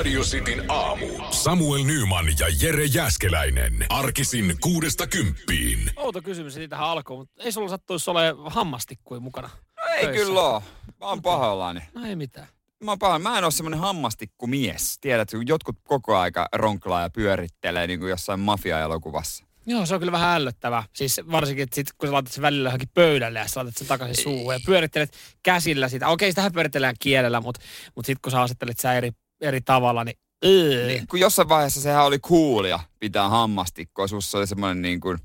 Radio Cityn aamu. Samuel Nyman ja Jere Jäskeläinen. Arkisin kuudesta kymppiin. Outo kysymys siitä tähän alkuun, mutta ei sulla sattuisi ole hammastikkuja mukana? No ei töissä? kyllä oo. Mä oon pahoillani. No ei mitään. Mä oon. Mä en oo semmonen hammastikkumies. Tiedätkö, kun jotkut koko aika ronklaa ja pyörittelee niin kuin jossain mafia-elokuvassa. Joo, se on kyllä vähän ällöttävää. Siis varsinkin, että sit, kun sä laitat sen välillä johonkin pöydälle ja sä laitat sen takaisin suuhun ja pyörittelet käsillä sitä. Okei, sitähän pyöritellään kielellä, mutta, mutta sitten kun sä asettelet sitä eri, eri tavalla, niin... Öö. Niin, kun jossain vaiheessa sehän oli coolia pitää hammastikkoa. Sussa oli semmoinen niin kuin,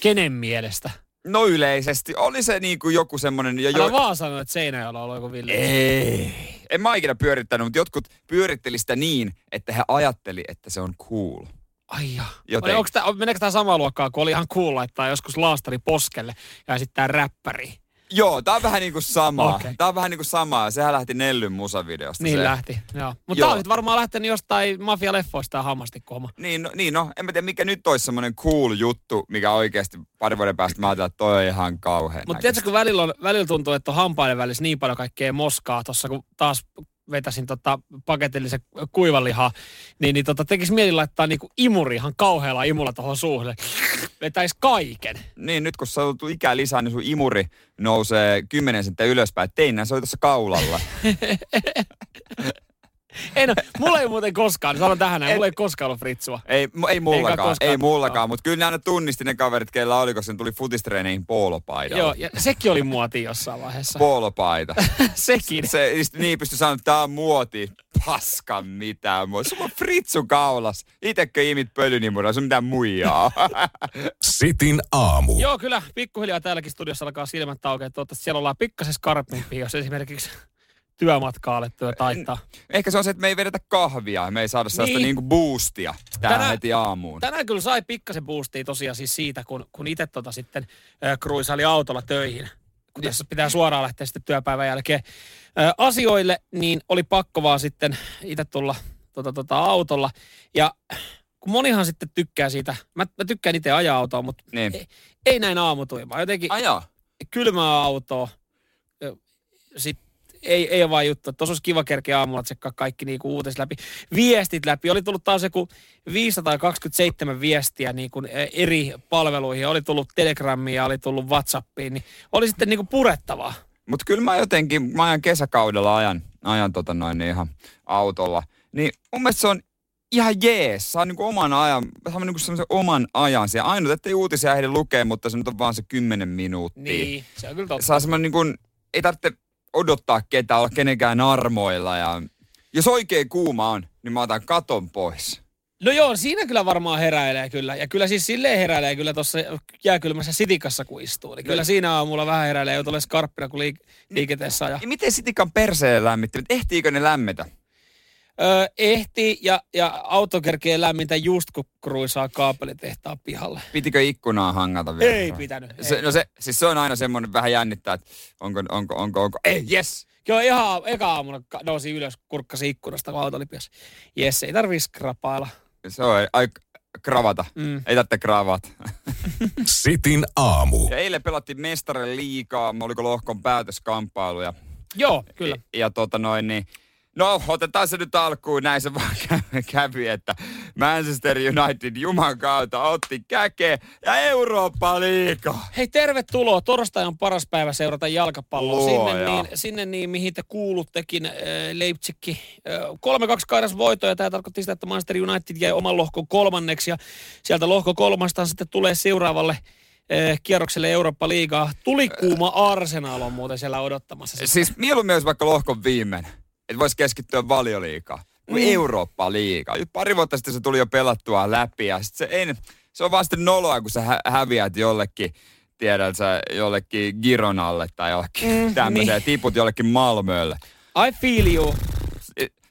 Kenen mielestä? no yleisesti, oli se niin kuin joku semmoinen... Ja Älä vaan sano, että Seinäjoella on joku villi. Ei. En mä ikinä pyörittänyt, mutta jotkut pyöritteli sitä niin, että he ajatteli, että se on cool. Ai ja. Joten- Onko tää, meneekö tämä samaa luokkaa, kun oli ihan cool laittaa joskus laastari poskelle ja sitten räppäri? Joo, tää on vähän niinku samaa. Okei. Tää on vähän niinku samaa. Sehän lähti Nellyn musavideosta. Niin se. lähti, joo. Mutta tää on varmaan lähtenyt jostain mafia-leffoista tämä hammastikkohomma. Niin, no, niin no, en mä tiedä mikä nyt olisi semmoinen cool juttu, mikä oikeasti pari vuoden päästä mä ajattelin, että toi on ihan kauhean Mutta tiedätkö, kun välillä, on, välillä tuntuu, että on hampaiden välissä niin paljon kaikkea moskaa tuossa, kun taas vetäsin tota paketillisen kuivanlihaa, niin, niin tota, tekisi mieli laittaa niinku imuri ihan kauhealla imulla tuohon suuhun. Vetäisi kaiken. Niin, nyt kun sä oot ikää lisää, niin sun imuri nousee 10 senttiä ylöspäin. Tein se oli tuossa kaulalla. Ei no, mulla ei muuten koskaan, sanon tähän näin, mulla ei koskaan ollut fritsua. ei, ei mullakaan, ei mullakaan, mutta kyllä ne aina tunnisti ne kaverit, keillä oli, koska ne tuli futistreeneihin poolopaidalla. Joo, ja sekin oli muoti jossain vaiheessa. Poolopaita. sekin. Se just niin pystyi sanoa, että tää on muoti. Paskan mitään mua. Sulla on fritsu kaulas. Itekö imit pölynimuraa, sun mitään muijaa. Sitin aamu. Joo, kyllä. Pikkuhiljaa täälläkin studiossa alkaa silmät aukeaa. Toivottavasti siellä ollaan pikkasen skarpimpi, jos esimerkiksi työmatkaa alettu taittaa. Ehkä se on se, että me ei vedetä kahvia. Me ei saada sellaista Niin. niinku boostia tähän Tänään- heti aamuun. Tänään kyllä sai pikkasen boostia tosiaan siis siitä, kun, kun itse tota sitten äh, kruisaili autolla töihin. Kun tässä pitää suoraan lähteä sitten työpäivän jälkeen äh, asioille, niin oli pakko vaan sitten itse tulla tota, tota, autolla. Ja kun monihan sitten tykkää siitä, mä, mä tykkään itse ajaa autoa, mutta Niin. ei, ei näin aamutuimaa. Jotenkin Ajaa. kylmää autoa, sitten ei, ei ole vaan juttu. Tuossa olisi kiva kerkeä aamulla tsekkaa kaikki niinku uutiset läpi. Viestit läpi. Oli tullut taas joku 527 viestiä niinku eri palveluihin. Oli tullut Telegrammiin ja oli tullut Whatsappiin. Niin oli sitten niinku purettavaa. Mutta kyllä mä jotenkin, mä ajan kesäkaudella ajan, ajan tota noin niin ihan autolla. Niin mun mielestä se on ihan jees. Saa niinku oman ajan, saa niinku semmoisen oman ajan. Ja ainut, ettei uutisia ehdi lukea, mutta se nyt on vaan se 10 minuuttia. Niin, se on kyllä totta. Saa semmoinen niinku, ei tarvitse odottaa ketään, olla kenenkään armoilla. Ja jos oikein kuuma on, niin mä otan katon pois. No joo, siinä kyllä varmaan heräilee kyllä. Ja kyllä siis silleen heräilee kyllä tuossa jääkylmässä sitikassa kun istuu. Niin kyllä siinä aamulla vähän heräilee jo tulee skarppina, kun liik- liikenteessä ajaa. Ja miten sitikan perseen lämmittävät? Ehtiikö ne lämmetä? Öö, ehti ja, ja auto kerkee lämmintä just kun kruisaa kaapelitehtaan pihalle. Pitikö ikkunaa hangata vielä? Ei pitänyt. Se, ei. no se, siis se on aina semmoinen vähän jännittää, että onko, onko, onko, onko, ei, yes! Joo, ihan eka aamuna nousi ylös, kurkkasi ikkunasta, kun auto oli pihassa. Jes, ei tarvii skrapailla. Se on, ai, kravata. Mm. Ei tarvitse kravata. Sitin aamu. Ja eilen pelattiin mestarille liikaa, oliko lohkon päätöskamppailuja. Joo, kyllä. Ja, ja tota noin, niin No, otetaan se nyt alkuun. Näin se vaan kä- kävi, että Manchester United Juman kautta otti käkeä ja Eurooppa liikaa. Hei, tervetuloa. Torstai on paras päivä seurata jalkapalloa. Luoja. Sinne niin, sinne niin, mihin te kuuluttekin, äh, Leipzigki. Äh, 3-2 kaidas voitto, ja tämä tarkoitti sitä, että Manchester United jäi oman lohkon kolmanneksi, ja sieltä lohko kolmasta sitten tulee seuraavalle äh, kierrokselle Eurooppa-liigaa. Tuli kuuma Arsenal on muuten siellä odottamassa. Siis mieluummin olisi vaikka lohkon viimeinen, että voisi keskittyä valioliikaa Mm. Eurooppa liikaa. Pari vuotta sitten se tuli jo pelattua läpi ja sit se, ei, se on vaan sitten noloa, kun sä hä- häviät jollekin tiedät sä jollekin Gironalle tai jollekin mm, Mm, tämmöiseen, niin. tiput jollekin Malmölle. I feel you.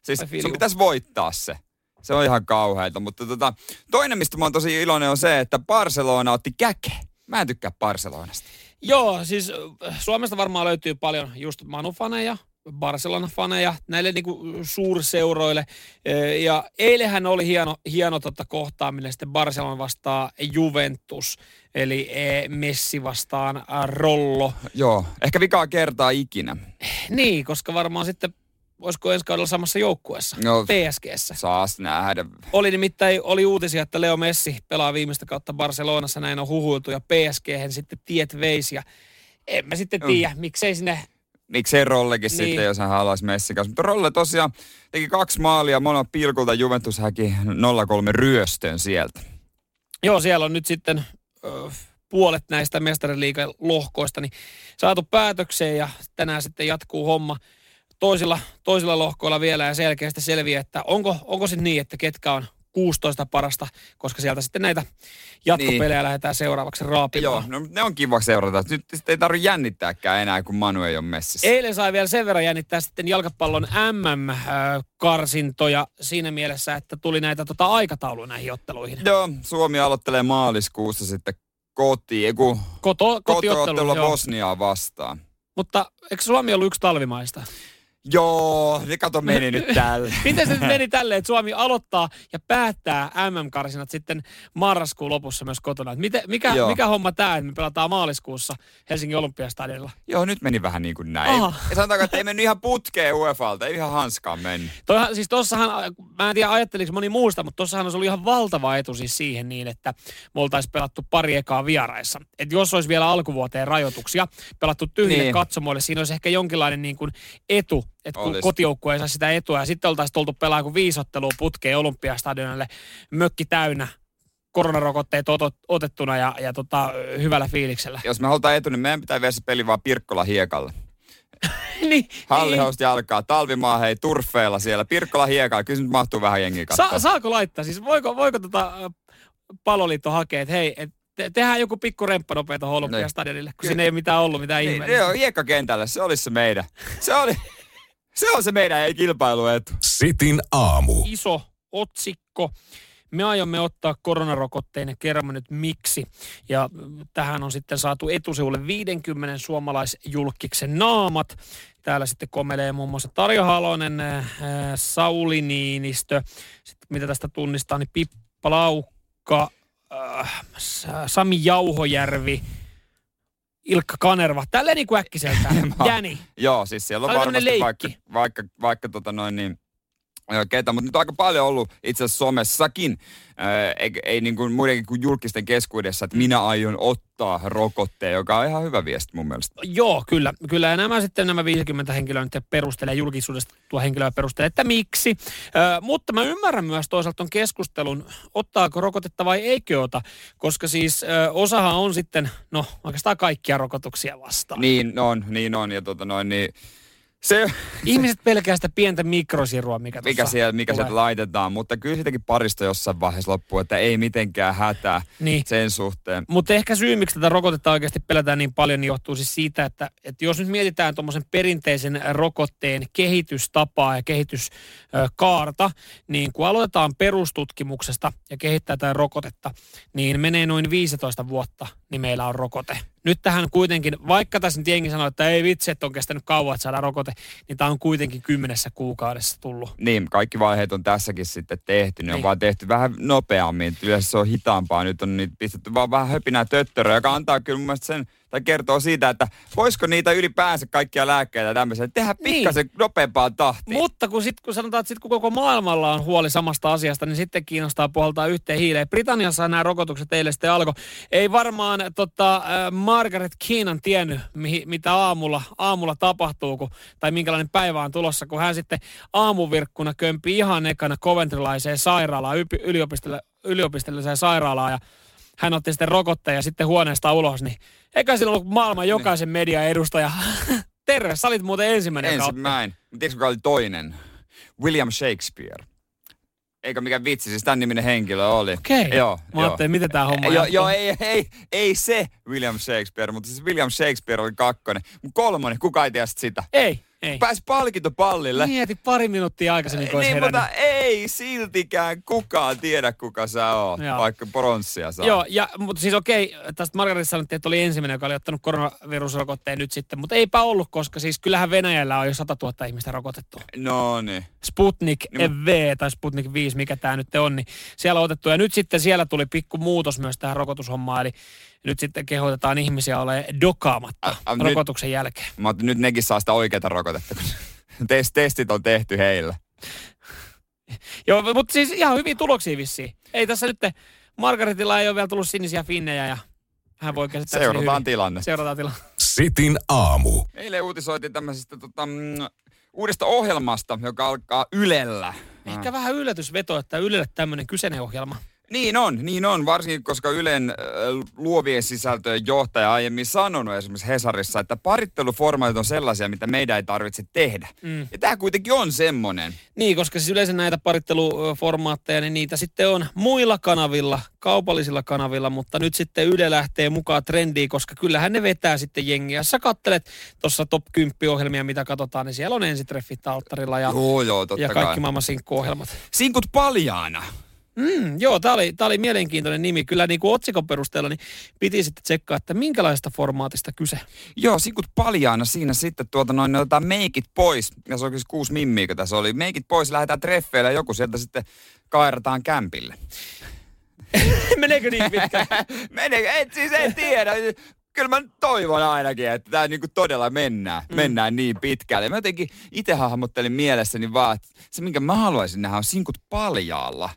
Siis I feel sun pitäisi voittaa se. Se on ihan kauheata, mutta tota, toinen, mistä mä oon tosi iloinen, on se, että Barcelona otti käke. Mä en tykkää Barcelonasta. Joo, siis äh, Suomesta varmaan löytyy paljon just Manu-faneja, Barcelona-faneja, näille niinku suurseuroille. Ö, Ja eilähän oli hieno, hieno tota kohtaaminen sitten Barcelona vastaan Juventus, eli eh, Messi vastaan Rollo. Joo, ehkä vikaa kertaa ikinä. Niin, koska varmaan sitten olisiko ensi kaudella samassa joukkueessa, No. PSGssä. Saas nähdä. Oli nimittäin oli uutisia, että Leo Messi pelaa viimeistä kautta Barcelonassa, näin on huhuiltu, ja PSG sitten tiet veisi. Ja en mä sitten tiedä, miksei sinne Miksei Rollekin Niin. niin. sitten, jos hän haluaisi Messi kanssa. Mutta Rolle tosiaan teki kaksi maalia, molemmat pilkulta Juventus häki 0-3 ryöstön sieltä. Joo, siellä on nyt sitten ö, puolet näistä mestariliigan lohkoista niin saatu päätökseen ja tänään sitten jatkuu homma toisilla, toisilla lohkoilla vielä ja selkeästi selviää, että onko, onko se niin, että ketkä on 16 parasta, koska sieltä sitten näitä jatkopelejä niin. lähdetään seuraavaksi Joo, raapimaan. no, ne on kiva seurata. Nyt sitten ei tarvitse jännittääkään enää, kun Manu ei ole messissä. Eilen sai vielä sen verran jännittää sitten jalkapallon MM-karsintoja siinä mielessä, että tuli näitä tota, aikatauluja näihin otteluihin. Joo, Suomi aloittelee maaliskuussa sitten kotiin, kun Koto, kotiottelu, kotiottelu joo. Bosniaa vastaan. Mutta eikö Suomi ollut yksi talvimaista? Joo, ne kato meni nyt tälle. Miten se nyt meni tälleen, että Suomi aloittaa ja päättää MM-karsinat sitten marraskuun lopussa myös kotona? Et Miten, mikä, Joo. mikä homma tämä, että me pelataan maaliskuussa Helsingin olympiastadionilla? Joo, nyt meni vähän niin kuin näin. Aha. Ja sanotaanko, että ei mennyt ihan putkeen UEFalta, ei ihan hanskaan mennyt. Toihan, siis tossahan, mä en tiedä ajatteliko moni muusta, mutta tossahan olisi ollut ihan valtava etu siis siihen niin, että me oltaisiin pelattu pari ekaa vieraissa. Et jos olisi vielä alkuvuoteen rajoituksia, pelattu tyhjille. Niin. katsomoille, siinä olisi ehkä jonkinlainen niin kuin etu, että kun kotijoukkue ei saa sitä etua ja sitten oltaisiin tultu pelaamaan kuin viisottelua putkeen olympiastadionille, mökki täynnä, koronarokotteet otot, otettuna ja, ja tota, hyvällä fiiliksellä. Jos me halutaan etu, niin meidän pitää viedä se peli vaan Pirkkola hiekalle. niin, Hallihausta jalkaa, talvimaa hei, turfeilla siellä, Pirkkola hiekalla, kyllä nyt mahtuu vähän jengiä. Sa- saako laittaa? Siis voiko, voiko tota, paloliitto hakea, että hei, et te- tehdään joku pikku remppa nopea tuohon Olympiastadionille, kun siinä ei ole mitään ollut, mitään niin, ihmeellistä. joo, hiekkakentälle, se olisi se meidän. Se oli, se on se meidän ei kilpailuetu. Sitin aamu. Iso otsikko. Me aiomme ottaa koronarokotteen ja kerromme nyt miksi. Ja tähän on sitten saatu etusivulle 50 suomalaisjulkiksen naamat. Täällä sitten komelee muun muassa Tarja Halonen, äh, Sauli Niinistö, sitten mitä tästä tunnistaa, niin Pippa Laukka, äh, Sami Jauhojärvi, Ilkka Kanerva. Tälleen niin kuin äkkiseltään. Jäni. Joo, siis siellä on oli varmasti vaikka, leikki. vaikka, vaikka tota noin niin, ketä, mutta nyt on aika paljon ollut itse asiassa somessakin, ää, ei, ei niin kuin muidenkin kuin julkisten keskuudessa, että minä aion ottaa rokotteen, joka on ihan hyvä viesti mun mielestä. Joo, kyllä. Kyllä ja nämä sitten nämä 50 henkilöä nyt perustelee, julkisuudesta tuo henkilöä perustelee, että miksi. Ö, mutta mä ymmärrän myös toisaalta ton keskustelun, ottaako rokotetta vai eikö ota, koska siis ö, osahan on sitten, no oikeastaan kaikkia rokotuksia vastaan. Niin on, niin on, ja tota noin, niin se, Ihmiset pelkää sitä pientä mikrosirua, mikä, mikä siellä, mikä sieltä laitetaan, mutta kyllä siitäkin parista jossain vaiheessa loppuu, että ei mitenkään hätää Niin. sen suhteen. Mutta ehkä syy, miksi tätä rokotetta oikeasti pelätään niin paljon, niin johtuu siis siitä, että, että jos nyt mietitään tuommoisen perinteisen rokotteen kehitystapaa ja kehityskaarta, niin kun aloitetaan perustutkimuksesta ja kehittää tätä rokotetta, niin menee noin 15 vuotta, niin meillä on rokote. Nyt tähän kuitenkin, vaikka tässä nyt jengi sanoo, että ei vitsi, että on kestänyt kauan, että saadaan rokote, niin tämä on kuitenkin kymmenessä kuukaudessa tullut. Niin, kaikki vaiheet on tässäkin sitten tehty. Ne Niin. on vaan tehty vähän nopeammin. Yleensä se on hitaampaa. Nyt on niitä pistetty vaan vähän höpinää töttöröä, joka antaa kyllä mun mielestä sen, tai kertoo siitä, että voisiko niitä ylipäänsä kaikkia lääkkeitä ja tämmöisiä tehdä Niin. pikkasen nopeampaan tahtiin. Mutta kun, sit, kun sanotaan, että sit, kun koko maailmalla on huoli samasta asiasta, niin sitten kiinnostaa puhaltaa yhteen hiileen. Britanniassa nämä rokotukset eilen sitten alkoi. Ei varmaan tota, äh, Margaret Keenan tiennyt, mihin, mitä aamulla, aamulla tapahtuu, kun, tai minkälainen päivä on tulossa, kun hän sitten aamuvirkkuna kömpi ihan ekana Coventrylaiseen sairaalaan, yliopistolliseen sairaalaan ja hän otti sitten rokotteen ja sitten huoneesta ulos, niin eikä sillä ollut maailman jokaisen median edustaja. Terve, sä olit muuten ensimmäinen. Ensimmäinen. Tiedätkö, kuka oli toinen? William Shakespeare. Eikö mikä vitsi, siis tämän niminen henkilö oli. Okei. Joo, Mä ajattelin, miten tämä homma Joo, joo ei, ei, ei se William Shakespeare, mutta siis William Shakespeare oli kakkonen. Kolmonen, kuka ei tiedä sit sitä? Ei, ei. Pääsi palkintopallille. Mieti pari minuuttia aikaisemmin, kun Niin, herännyt. mutta ei siltikään kukaan tiedä, kuka sä oot, Joo. vaikka pronssia saa. Joo, ja, mutta siis okei, tästä Margaret sanottiin, että oli ensimmäinen, joka oli ottanut koronavirusrokotteen nyt sitten, mutta eipä ollut, koska siis kyllähän Venäjällä on jo 100 000 ihmistä rokotettu. No niin. Sputnik Niin, V tai Sputnik 5, mikä tämä nyt on, niin siellä on otettu. Ja nyt sitten siellä tuli pikku muutos myös tähän rokotushommaan, eli nyt sitten kehotetaan ihmisiä olemaan dokaamatta Ä, ä, nyt- rokotuksen jälkeen. Mä nyt nekin saa sitä oikeaa rokotetta. kun Test, testit on tehty heillä. Joo, mutta siis ihan hyviä tuloksia vissiin. Ei tässä nyt, Margaretilla ei ole vielä tullut sinisiä finnejä ja hän voi käsittää Seurataan tilanne. Seurataan tilanne. Sitin aamu. Eilen uutisoitiin tämmöisestä tota, mm, uudesta ohjelmasta, joka alkaa Ylellä. Ehkä vähän yllätysveto, että Ylelle tämmöinen kyseinen ohjelma. Niin on, niin on, varsinkin koska Ylen äh, luovien sisältöjen johtaja aiemmin sanonut esimerkiksi Hesarissa, että paritteluformaatit on sellaisia, mitä meidän ei tarvitse tehdä. Mm. Ja tämä kuitenkin on semmoinen. Niin, koska siis yleensä näitä paritteluformaatteja, niin niitä sitten on muilla kanavilla, kaupallisilla kanavilla, mutta nyt sitten Yle lähtee mukaan trendiin, koska kyllähän ne vetää sitten jengiä. Jos sä kattelet tuossa top 10 ohjelmia, mitä katsotaan, niin siellä on ensitreffit alttarilla ja, joo, joo, ja kaikki kai. maailman sinkkuohjelmat. Sinkut paljaana. Mm, joo, tämä oli, oli mielenkiintoinen nimi. Kyllä niin kuin otsikon perusteella niin piti sitten tsekkaa, että minkälaista formaatista kyse. Joo, sinkut paljaana siinä sitten tuota noin, otetaan meikit pois. Ja se on siis kuusi mimmiä, tässä oli. Meikit pois, lähdetään treffeille ja joku sieltä sitten kairataan kämpille. Meneekö niin pitkään? Meneekö? Et siis en tiedä. Kyllä mä toivon ainakin, että tämä niinku todella mennään, mm. mennään niin pitkälle. Mä jotenkin itse hahmottelin mielessäni vaan, että se minkä mä haluaisin nähdä on sinkut paljaalla.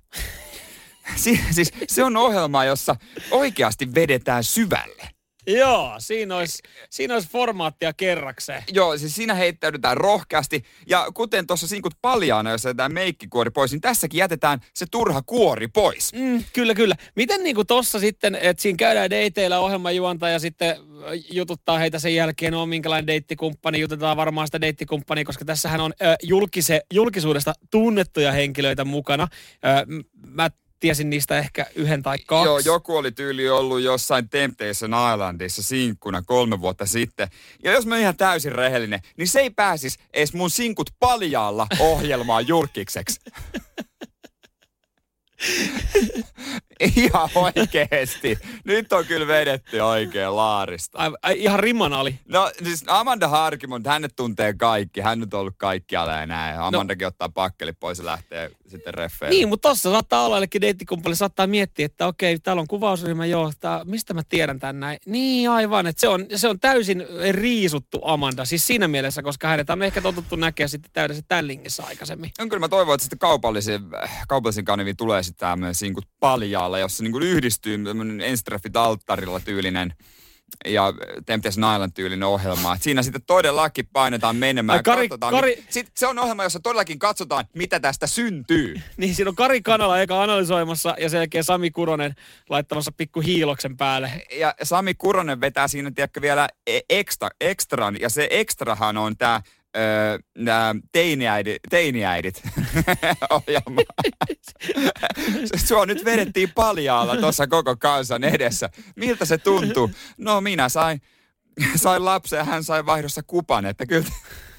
Si- siis se on ohjelma, jossa oikeasti vedetään syvälle. Joo, siinä olisi, siinä olisi formaattia kerrakseen. Joo, siis siinä heittäydytään rohkeasti. Ja kuten tuossa sinkut paljaana, jos jätetään meikkikuori pois, niin tässäkin jätetään se turha kuori pois. Mm, kyllä, kyllä. Miten niin kuin tossa sitten, että siinä käydään dateilla ohjelmajuontaja sitten jututtaa heitä sen jälkeen, on minkälainen deittikumppani, jutetaan varmaan sitä deittikumppania, koska tässähän on ö, julkise, julkisuudesta tunnettuja henkilöitä mukana. Ö, mä tiesin niistä ehkä yhden tai kaksi. Joo, joku oli tyyli ollut jossain Temptation Islandissa sinkkuna kolme vuotta sitten. Ja jos mä ihan täysin rehellinen, niin se ei pääsisi edes mun sinkut paljaalla ohjelmaan julkiseksi. ihan oikeesti. Nyt on kyllä vedetty oikein laarista. Ai, ai, ihan rimanali. No siis Amanda Harkimon, hänet tuntee kaikki. Hän nyt on ollut kaikkialla ja näin. No. Amandakin no. ottaa pakkeli pois ja lähtee sitten reffeille. Niin, mutta tossa saattaa olla, että deittikumppani saattaa miettiä, että okei, täällä on kuvausryhmä, joo, tää, mistä mä tiedän tän näin. Niin, aivan, että se on, se on täysin riisuttu Amanda, siis siinä mielessä, koska hänet on ehkä totuttu näkeä sitten täydessä tällingissä aikaisemmin. On kyllä mä toivon, että sitten kaupallisiin, kaupallisiin kanaviin tulee sitten tämmöinen sinkut paljaalla, jossa niin kuin yhdistyy tämmöinen ensitreffit alttarilla tyylinen ja Temptation Island tyylinen ohjelma. Et siinä sitten todellakin painetaan menemään. Kari, Kari... Sit se on ohjelma, jossa todellakin katsotaan, mitä tästä syntyy. Niin, siinä on Kari Kanala eka analysoimassa ja sen jälkeen Sami Kuronen laittamassa pikku hiiloksen päälle. Ja Sami Kuronen vetää siinä, tiedätkö, vielä e- ekstra, ekstran. Ja se ekstrahan on tämä öö, nämä teiniäidit, teiniäidit ohjelma. Sua nyt vedettiin paljaalla tuossa koko kansan edessä. Miltä se tuntuu? No minä sain, sain lapsen ja hän sai vaihdossa kupan, että kyllä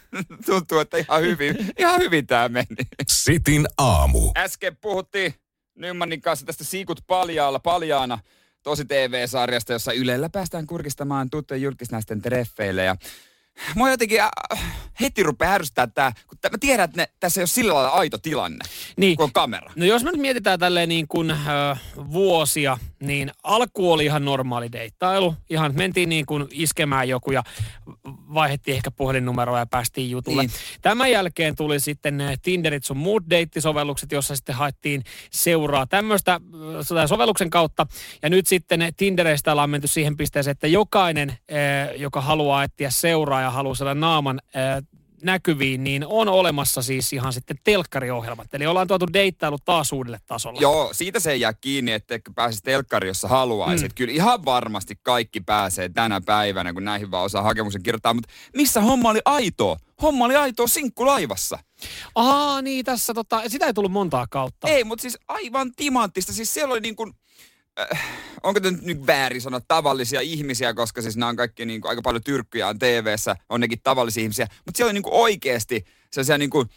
tuntuu, että ihan hyvin, ihan hyvin tämä meni. Sitin aamu. Äsken puhuttiin Nymanin kanssa tästä Siikut paljaalla, paljaana tosi TV-sarjasta, jossa Ylellä päästään kurkistamaan tuttujen julkisnaisten treffeille. Ja Mua jotenkin äh, heti rupeaa ärsyttää tämä, kun mä tiedän, että ne, tässä ei ole sillä lailla aito tilanne, niin. kun on kamera. No jos me nyt mietitään tälleen niin kuin äh, vuosia, niin alku oli ihan normaali deittailu. Ihan mentiin niin kuin iskemään joku ja vaihdettiin ehkä puhelinnumeroa ja päästiin jutulle. Niin. Tämän jälkeen tuli sitten Tinderit sun muut deittisovellukset, jossa sitten haettiin seuraa tämmöistä äh, sovelluksen kautta. Ja nyt sitten Tindereistä ollaan menty siihen pisteeseen, että jokainen, äh, joka haluaa etsiä seuraa ja haluaa saada naaman äh, näkyviin, niin on olemassa siis ihan sitten telkkariohjelmat. Eli ollaan tuotu deittailu taas uudelle tasolle. Joo, siitä se ei jää kiinni, että pääsisi telkkari, jos haluaisit. Mm. Kyllä ihan varmasti kaikki pääsee tänä päivänä, kun näihin vaan osaa hakemuksen kirjoittaa. Mutta missä homma oli aito? Homma oli aito sinkkulaivassa. Ahaa, niin tässä tota, sitä ei tullut montaa kautta. Ei, mutta siis aivan timanttista. Siis siellä oli niin kuin, äh, onko tämä nyt väärin sanoa tavallisia ihmisiä, koska siis nämä on kaikki niin kuin, aika paljon tyrkkyjä on TV-ssä, on nekin tavallisia ihmisiä, mutta siellä on niin kuin oikeasti sellaisia niin kuin,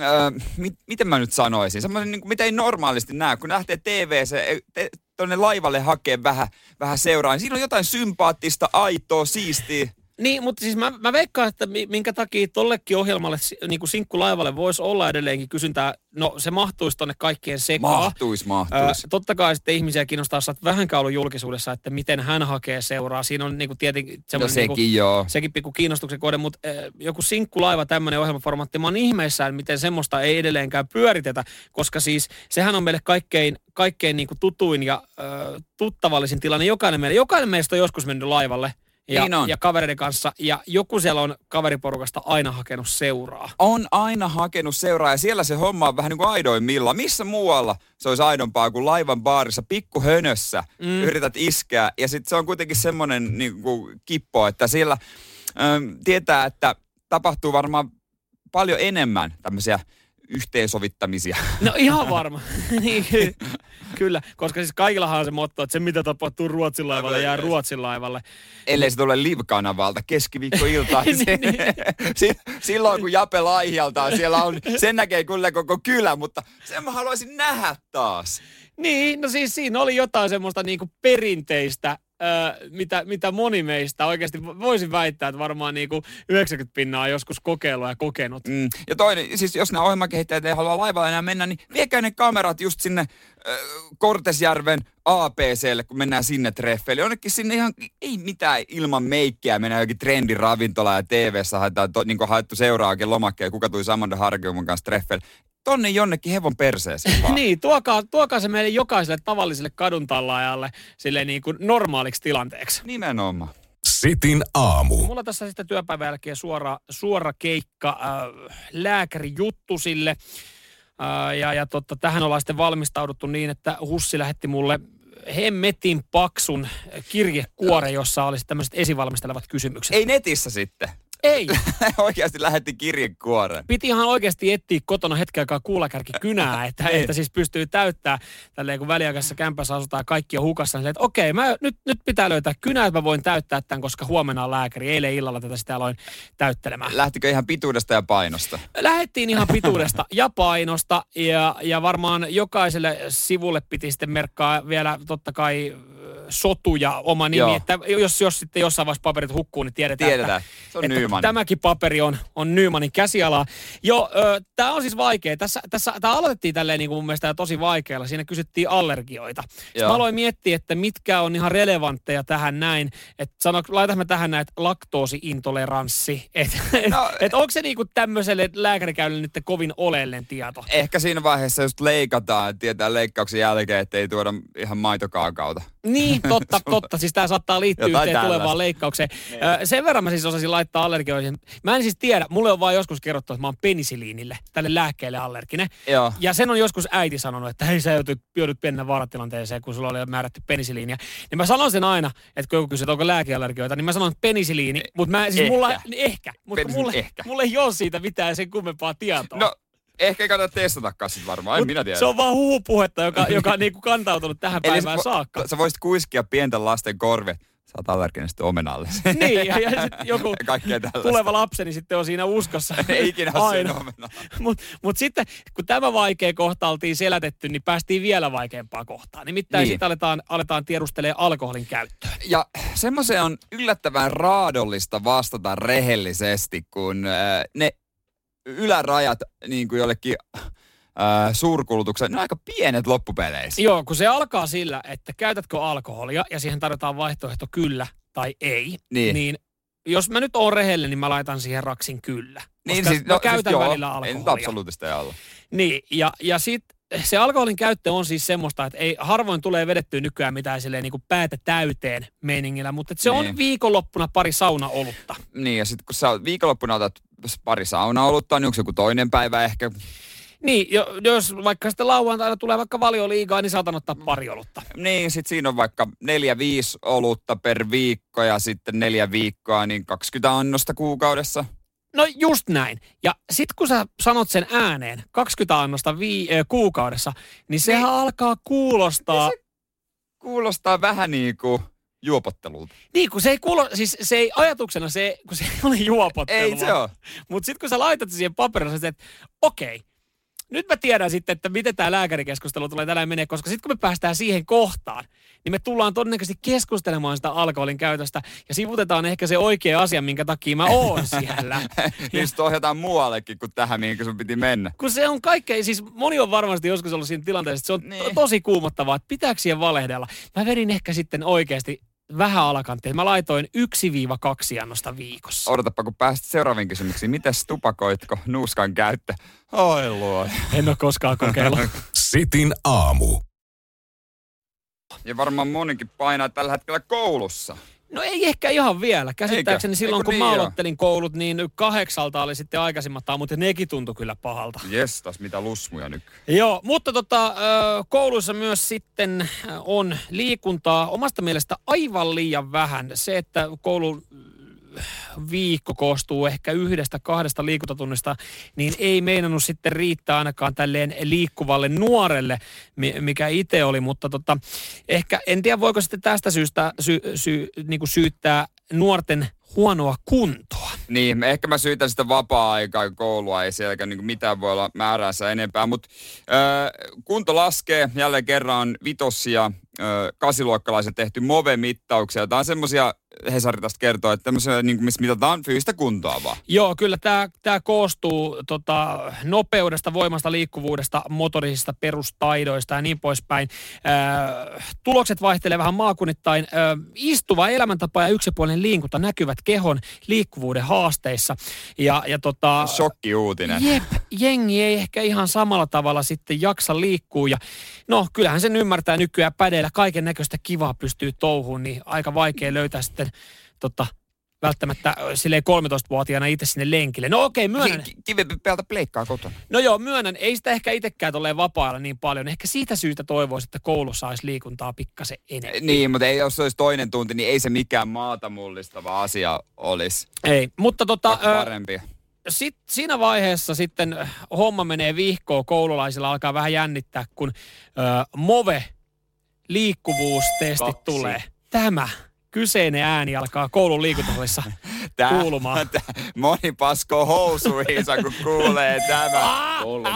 Öö, mit, miten mä nyt sanoisin, semmoinen, niin kuin, mitä ei normaalisti näe, kun lähtee TV-se, tuonne laivalle hakee vähän, vähän seuraa, niin siinä on jotain sympaattista, aitoa, siistiä. Niin, mutta siis mä, mä veikkaan, että minkä takia tollekin ohjelmalle, niin kuin sinkkulaivalle voisi olla edelleenkin kysyntää. No se mahtuisi tonne kaikkien sekaan. Mahtuisi, mahtuisi. Ö, totta kai sitten ihmisiä kiinnostaa, että vähänkään ollut julkisuudessa, että miten hän hakee seuraa. Siinä on niin kuin tietenkin no sekin niin kuin, joo. Sekin pikku kiinnostuksen kohde, mutta äh, joku sinkkulaiva, tämmöinen ohjelmaformaatti, mä oon ihmeissään, miten semmoista ei edelleenkään pyöritetä, koska siis sehän on meille kaikkein, kaikkein niin kuin tutuin ja äh, tuttavallisin tilanne. Jokainen, meille, jokainen meistä on joskus mennyt laivalle ja, niin on. ja kavereiden kanssa. Ja joku siellä on kaveriporukasta aina hakenut seuraa. On aina hakenut seuraa ja siellä se homma on vähän niin kuin aidoimmilla. Missä muualla se olisi aidompaa kuin laivan baarissa pikkuhönössä mm. yrität iskeä. Ja sitten se on kuitenkin semmoinen niin kuin kippo, että siellä äm, tietää, että tapahtuu varmaan paljon enemmän tämmöisiä yhteensovittamisia. No ihan varma. kyllä, koska siis kaikillahan on se motto, että se mitä tapahtuu Ruotsin laivalle jää Ruotsin laivalle. Ellei se tule live-kanavalta keskiviikkoiltaan. niin, niin. Silloin kun Jape laihialtaan, siellä on, sen näkee kyllä koko kylä, mutta sen mä haluaisin nähdä taas. Niin, no siis siinä oli jotain semmoista niinku perinteistä mitä, mitä moni meistä oikeasti voisin väittää, että varmaan niin kuin 90 pinnaa joskus kokeillut ja kokenut. Mm. Ja toinen, siis jos nämä ohjelmakehittäjät ei halua laivalla enää mennä, niin viekää ne kamerat just sinne äh, Kortesjärven APClle, kun mennään sinne treffeille. Jonnekin sinne ihan, ei mitään ilman meikkiä, mennään jokin trendiravintola ja TV-ssä haetaan, to, niin kuin haettu seuraakin lomakkeen, kuka tuli Samanda Harkiumon kanssa treffeille tonne jonnekin hevon perseeseen niin, tuokaa, tuokaa se meille jokaiselle tavalliselle kaduntallaajalle sille niin kuin normaaliksi tilanteeksi. Nimenomaan. Sitin aamu. Mulla tässä sitten työpäivän jälkeen suora, suora keikka äh, lääkärijuttusille. Äh, ja ja totta, tähän ollaan sitten valmistauduttu niin, että Hussi lähetti mulle hemmetin paksun kirjekuore, jossa olisi tämmöiset esivalmistelevat kysymykset. Ei netissä sitten. Ei. oikeasti lähetti kirjekuoren. Piti ihan oikeasti etsiä kotona hetken aikaa kuulakärki kynää, että, että siis pystyy täyttää tälleen kun väliaikaisessa kämpässä asutaan kaikki on hukassa, niin että okei, mä, nyt, nyt pitää löytää kynää, että mä voin täyttää tämän, koska huomenna on lääkäri. Eilen illalla tätä sitä aloin täyttelemään. Lähtikö ihan pituudesta ja painosta? Lähettiin ihan pituudesta ja painosta ja, ja varmaan jokaiselle sivulle piti sitten merkkaa vielä totta kai sotu ja oma nimi, Joo. että jos, jos sitten jossain vaiheessa paperit hukkuu, niin tiedetään, tiedetään. Että, se on että tämäkin paperi on, on Nymanin käsialaa. Jo, tämä on siis vaikea. Tässä, tässä, tämä aloitettiin tälleen niin kuin mun mielestä tosi vaikealla. Siinä kysyttiin allergioita. Sitten mä aloin miettiä, että mitkä on ihan relevantteja tähän näin. Että sano, laitamme tähän näin, että laktoosiintoleranssi. Että no, et, et onko se niin kuin tämmöiselle lääkärikäynnille nyt kovin oleellinen tieto? Ehkä siinä vaiheessa just leikataan, tietää leikkauksen jälkeen, että ei tuoda ihan maitokaakauta. Niin, totta, totta. Siis tämä saattaa liittyä Jotain yhteen tällaista. tulevaan leikkaukseen. Niin. Sen verran mä siis osasin laittaa allergioihin. Mä en siis tiedä, mulle on vaan joskus kerrottu, että mä oon penisiliinille, tälle lääkkeelle allerginen. Joo. Ja sen on joskus äiti sanonut, että hei sä joudut, joudut pienen vaaratilanteeseen, kun sulla oli määrätty penisiliinia. Niin mä sanon sen aina, että kun joku kysyy, että onko lääkeallergioita, niin mä sanon penisiliini. Mutta mä siis ehkä. mulla, ehkä, mutta mulle, ehkä. mulle ei ole siitä mitään sen kummempaa tietoa. No, ehkä ei kannata testata sit varmaan, en minä tiedä. Se on vaan huhupuhetta, joka, joka on niinku kantautunut tähän päivään Eli saakka. Sä voisit kuiskia pienten lasten korvet. Sä oot allerginen sitten omenalle. Niin, ja, ja sitten joku tuleva lapseni sitten on siinä uskossa. Ei ikinä aina. Mutta mut sitten, kun tämä vaikea kohta oltiin selätetty, niin päästiin vielä vaikeampaan kohtaan. Nimittäin niin. sitten aletaan, aletaan tiedustelemaan alkoholin käyttöön. Ja semmoiseen on yllättävän raadollista vastata rehellisesti, kun äh, ne ylärajat niin kuin jollekin äh, suurkulutuksen, ne on aika pienet loppupeleissä. Joo, kun se alkaa sillä, että käytätkö alkoholia ja siihen tarjotaan vaihtoehto kyllä tai ei, niin, niin jos mä nyt oon rehellinen, niin mä laitan siihen raksin kyllä. Niin, siis, no, mä käytän siis, joo, välillä alkoholia. En absoluuttista ei alla. Niin, ja, ja sitten se alkoholin käyttö on siis semmoista, että ei harvoin tulee vedettyä nykyään mitään silleen niin kuin päätä täyteen meiningillä, mutta se niin. on viikonloppuna pari olutta. Niin, ja sitten kun sä viikonloppuna otat pari olutta, niin onko joku toinen päivä ehkä niin, jos vaikka sitten lauantaina tulee vaikka valioliigaa, niin saatan ottaa pari olutta. Niin, sitten siinä on vaikka neljä, viisi olutta per viikko ja sitten neljä viikkoa, niin 20 annosta kuukaudessa. No just näin. Ja sitten kun sä sanot sen ääneen, 20 annosta vii, äh, kuukaudessa, niin sehän niin, alkaa kuulostaa... Se kuulostaa vähän niin kuin juopottelulta. Niin, kun se ei kuulo, siis se ei ajatuksena se, kun se ei ole juopottelua. Ei se ole. Mutta sitten kun sä laitat siihen paperille, että okei, okay, nyt mä tiedän sitten, että miten tämä lääkärikeskustelu tulee tänään menee, koska sitten kun me päästään siihen kohtaan, niin me tullaan todennäköisesti keskustelemaan sitä alkoholin käytöstä ja sivutetaan ehkä se oikea asia, minkä takia mä oon siellä. niin sitten ohjataan muuallekin kuin tähän, mihin sun piti mennä. Kun se on kaikkein, siis moni on varmasti joskus ollut siinä tilanteessa, että se on Niin. to- tosi kuumottavaa, että pitääkö siihen valehdella. Mä vedin ehkä sitten oikeasti vähän alakanttiin. Mä laitoin 1-2 annosta viikossa. Odotapa, kun pääsit seuraaviin kysymyksiin. Mites tupakoitko nuuskan käyttö? Oi luo. En ole koskaan kokeillut. Sitin aamu. Ja varmaan monikin painaa tällä hetkellä koulussa. No ei ehkä ihan vielä. Käsittääkseni Eikö? silloin, Eikö kun niin mä aloittelin koulut, niin kahdeksalta oli sitten aikaisemmat aamut ja nekin tuntui kyllä pahalta. Jestas, mitä lusmuja nyt. Joo, mutta tota, kouluissa myös sitten on liikuntaa omasta mielestä aivan liian vähän. Se, että koulun viikko koostuu ehkä yhdestä kahdesta liikuntatunnista, niin ei meinannut sitten riittää ainakaan tälleen liikkuvalle nuorelle, mi- mikä itse oli, mutta tota, ehkä en tiedä voiko sitten tästä syystä sy- sy- niin kuin syyttää nuorten huonoa kuntoa. Niin, ehkä mä syytän sitä vapaa-aikaa koulua, ei sielläkään niin mitään voi olla määränsä enempää, mutta kunto laskee, jälleen kerran ö, kasiluokkalaiset tehty MOVE-mittauksia. Tämä on semmoisia, Hesari tästä kertoo, että tämmöisiä, niin kuin, missä mitataan fyysistä kuntoa vaan. Joo, kyllä tämä, tämä koostuu tota, nopeudesta, voimasta, liikkuvuudesta, motorisista perustaidoista ja niin poispäin. Ö, tulokset vaihtelee vähän maakunnittain. Ö, istuva elämäntapa ja yksipuolinen liikunta näkyvät kehon liikkuvuuden haasteissa. Ja, ja tota, Shokki-uutinen. Jep, jengi ei ehkä ihan samalla tavalla sitten jaksa liikkua ja no kyllähän sen ymmärtää nykyään pädeillä kaiken näköistä kivaa pystyy touhuun, niin aika vaikea löytää sitten tota, välttämättä ö, silleen 13-vuotiaana itse sinne lenkille. No okei, myönnän. Ki- Kivi päältä pleikkaa kotona. No joo, myönnän. Ei sitä ehkä itsekään tolleen vapaa niin paljon. Ehkä siitä syystä toivoisin, että koulussa olisi liikuntaa pikkasen enemmän. Niin, mutta ei, jos se olisi toinen tunti, niin ei se mikään maata mullistava asia olisi. Ei, mutta tota, ö, Parempi. sit, siinä vaiheessa sitten homma menee vihkoon, koululaisilla alkaa vähän jännittää, kun ö, MOVE liikkuvuustesti Kaksi. tulee. Tämä kyseinen ääni alkaa koulun liikuntasalissa kuulumaan. tää- moni paskoo housuihinsa, kun kuulee tämä. Kolme.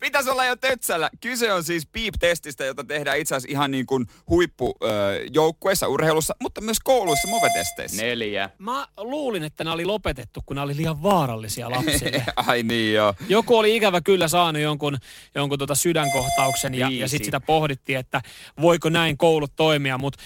Pitäisi olla jo tötsällä. Kyse on siis PEEP-testistä, jota tehdään itse asiassa ihan niin kuin huippujoukkueissa, urheilussa, mutta myös kouluissa MOVE-testeissä. Neljä. Mä luulin, että nämä oli lopetettu, kun nämä oli liian vaarallisia lapsille. Ai niin joo. Joku oli ikävä kyllä saanut jonkun, jonkun tota sydänkohtauksen ja, ja sitten sitä pohdittiin, että voiko näin koulut toimia. Mutta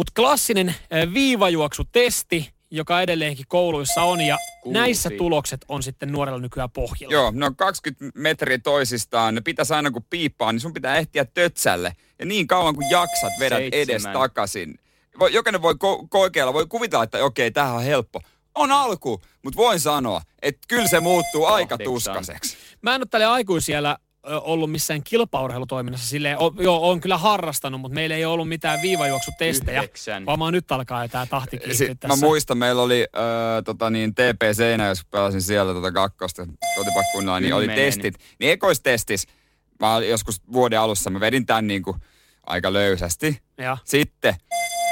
mut klassinen viivajuoksutesti, joka edelleenkin kouluissa on ja Kuusi. näissä tulokset on sitten nuorella nykyään pohjalla. Joo, no 20 metriä toisistaan. Ne pitäisi aina kun piippaa, niin sun pitää ehtiä tötsälle. Ja niin kauan kuin jaksat, vedät Seitsemän. edes takaisin. Voi, jokainen voi ko- koikeilla, voi kuvitella, että okei, tämähän on helppo. On alku, mutta voin sanoa, että kyllä se muuttuu aika tuskaseksi. Mä en ole tälle aikuisiellä ollut missään kilpaurheilutoiminnassa. Silleen, o, joo, on kyllä harrastanut, mutta meillä ei ole ollut mitään viivajuoksutestejä. Yhdeksän. Vaan nyt alkaa jo tää tahti Si- mä tässä. muistan, meillä oli äh, tota niin, TP Seinä, jos pelasin siellä tota kakkosta kotipakkunnalla, niin oli testit. Niin ekoistestis, mä olin joskus vuoden alussa, mä vedin tän niin kuin aika löysästi. Ja. Sitten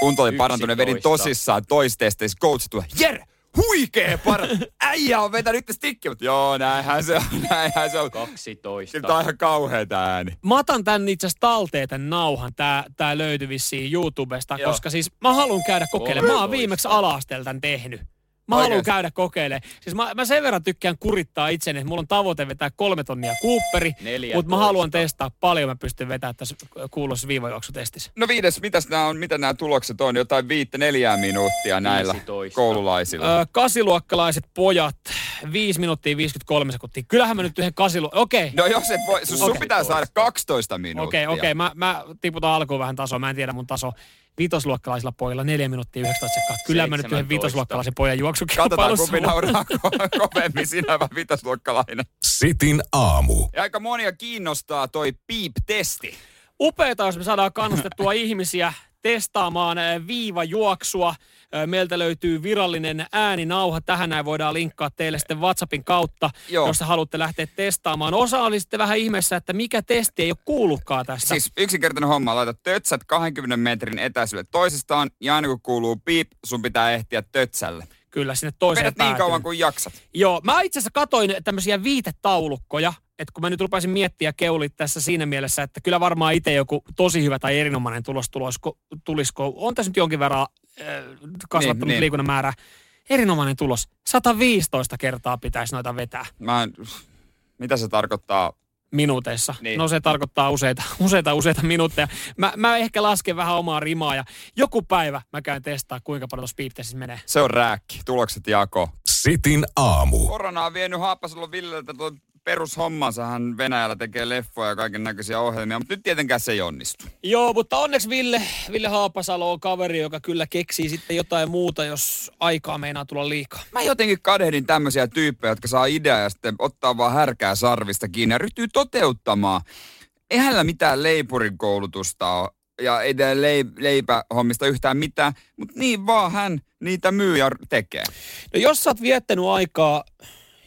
kunto oli parantunut vedin 11. tosissaan toistesteissä. Coach tulee, Jere, huikee par... Äijä on vetänyt nyt stikki, mutta joo, näinhän se on, näinhän se on. 12. Kyllä tää on ihan kauhea tää ääni. Mä otan tän itse asiassa talteen tän nauhan. Tää, tää löytyi vissiin YouTubesta, Joo. koska siis mä haluan käydä kokeilemaan. Mä oon 13. viimeksi ala-asteella tän tehnyt. Mä Oikeesti? haluan käydä kokeilemaan. Siis mä, mä sen verran tykkään kurittaa itseni, että mulla on tavoite vetää kolme tonnia Cooperi, 14. mutta mä haluan testaa paljon mä pystyn vetämään tässä kuuluisessa viivajuoksutestissä. No viides, mitäs nää on, mitä nämä tulokset on? Jotain viittä neljää minuuttia näillä 15. koululaisilla. Ö, kasiluokkalaiset pojat, 5 minuuttia 53 sekuntia. Kyllähän mä nyt yhden kasilu... Okei. No jos et voi, sun, sun Okei. pitää saada 12 minuuttia. Okei, okei. Mä, mä tiputan alkuun vähän tasoa. Mä en tiedä mun taso. Vitosluokkalaisilla pojilla 4 minuuttia 19 sekuntia. Kyllä mä nyt yhden 17. vitosluokkalaisen pojan Katsotaan, juoksukilpailussa. kumpi nauraa ko- kovemmin, sinä vai vitosluokkalainen. Sitin aamu. Ja aika monia kiinnostaa toi PEEP-testi. Upeeta, jos me saadaan kannustettua ihmisiä testaamaan eh, viivajuoksua. Eh, Meiltä löytyy virallinen ääninauha. Tähän näin voidaan linkkaa teille sitten WhatsAppin kautta, Joo. jos te haluatte lähteä testaamaan. Osa oli sitten vähän ihmeessä, että mikä testi ei ole kuullutkaan tästä. Siis yksinkertainen homma, laita tötsät 20 metrin etäisyydelle toisistaan ja aina kun kuuluu piip, sun pitää ehtiä tötsälle. Kyllä sinne toiseen Vedät niin päätyyn. kauan kuin jaksat. Joo, mä itse asiassa katoin tämmöisiä viitetaulukkoja, että kun mä nyt rupesin miettiä keulit tässä siinä mielessä, että kyllä varmaan itse joku tosi hyvä tai erinomainen tulos tulisiko, tulisiko on tässä nyt jonkin verran äh, kasvattanut niin, niin. liikunnan määrää. Erinomainen tulos. 115 kertaa pitäisi noita vetää. Mä en, mitä se tarkoittaa minuuteissa. Niin. No se tarkoittaa useita, useita, useita minuutteja. Mä, mä ehkä lasken vähän omaa rimaa ja joku päivä mä käyn testaa, kuinka paljon tuossa menee. Se on rääkki. Tulokset jako. Sitin aamu. Korona on vienyt Haapasalo Villeltä tuon perushommansa. Hän Venäjällä tekee leffoja ja kaiken näköisiä ohjelmia, mutta nyt tietenkään se ei onnistu. Joo, mutta onneksi Ville, Ville Haapasalo on kaveri, joka kyllä keksii sitten jotain muuta, jos aikaa meinaa tulla liikaa. Mä jotenkin kadehdin tämmöisiä tyyppejä, jotka saa idea ja sitten ottaa vaan härkää sarvista kiinni ja ryhtyy toteuttamaan. Eihän hänellä mitään leipurin koulutusta ole ja ei tee leipähommista yhtään mitään, mutta niin vaan hän niitä myy ja tekee. No jos sä oot viettänyt aikaa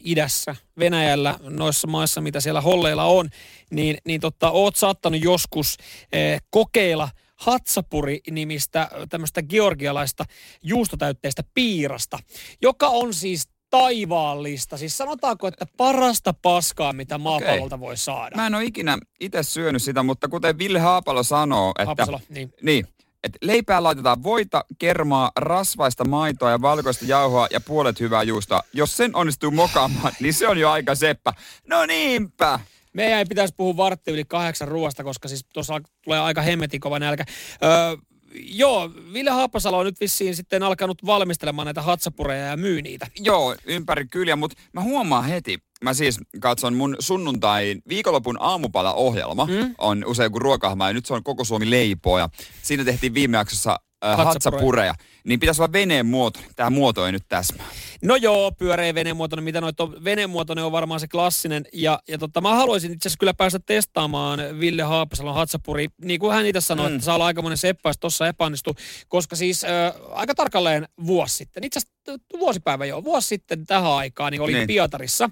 idässä, Venäjällä, noissa maissa, mitä siellä holleilla on, niin, niin totta, oot saattanut joskus eh, kokeilla Hatsapuri-nimistä tämmöistä georgialaista juustotäytteistä piirasta, joka on siis taivaallista. Siis sanotaanko, että parasta paskaa, mitä maapallolta okay. voi saada. Mä en ole ikinä itse syönyt sitä, mutta kuten Ville Haapalo sanoo, että... Haapasalo, niin. niin et leipää laitetaan voita, kermaa, rasvaista maitoa ja valkoista jauhoa ja puolet hyvää juustoa. Jos sen onnistuu mokaamaan, niin se on jo aika seppä. No niinpä. Meidän ei pitäisi puhua vartti yli kahdeksan ruoasta, koska siis tuossa tulee aika hemmetin kova nälkä. Öö, joo, Ville Haapasalo on nyt vissiin sitten alkanut valmistelemaan näitä hatsapureja ja myy niitä. Joo, ympäri kyliä, mutta mä huomaan heti, mä siis katson mun sunnuntai viikonlopun aamupala-ohjelma, mm? on usein kuin ruokahma ja nyt se on koko Suomi leipoo ja siinä tehtiin viime jaksossa hatsapureja. Niin pitäisi olla veneen muoto. Tämä muoto ei nyt täsmää. No joo, pyöreä venemuotoinen, mitä noita on, venemuotoinen on varmaan se klassinen. Ja, ja tota, mä haluaisin itse asiassa kyllä päästä testaamaan Ville Haapasalon hatsapuri. Niin kuin hän itse sanoi, mm. että saa olla aikamoinen seppä, jos tossa epäonnistuu. Koska siis äh, aika tarkalleen vuosi sitten, itse asiassa vuosipäivä jo, vuosi sitten tähän aikaan, niin oli niin. Pietarissa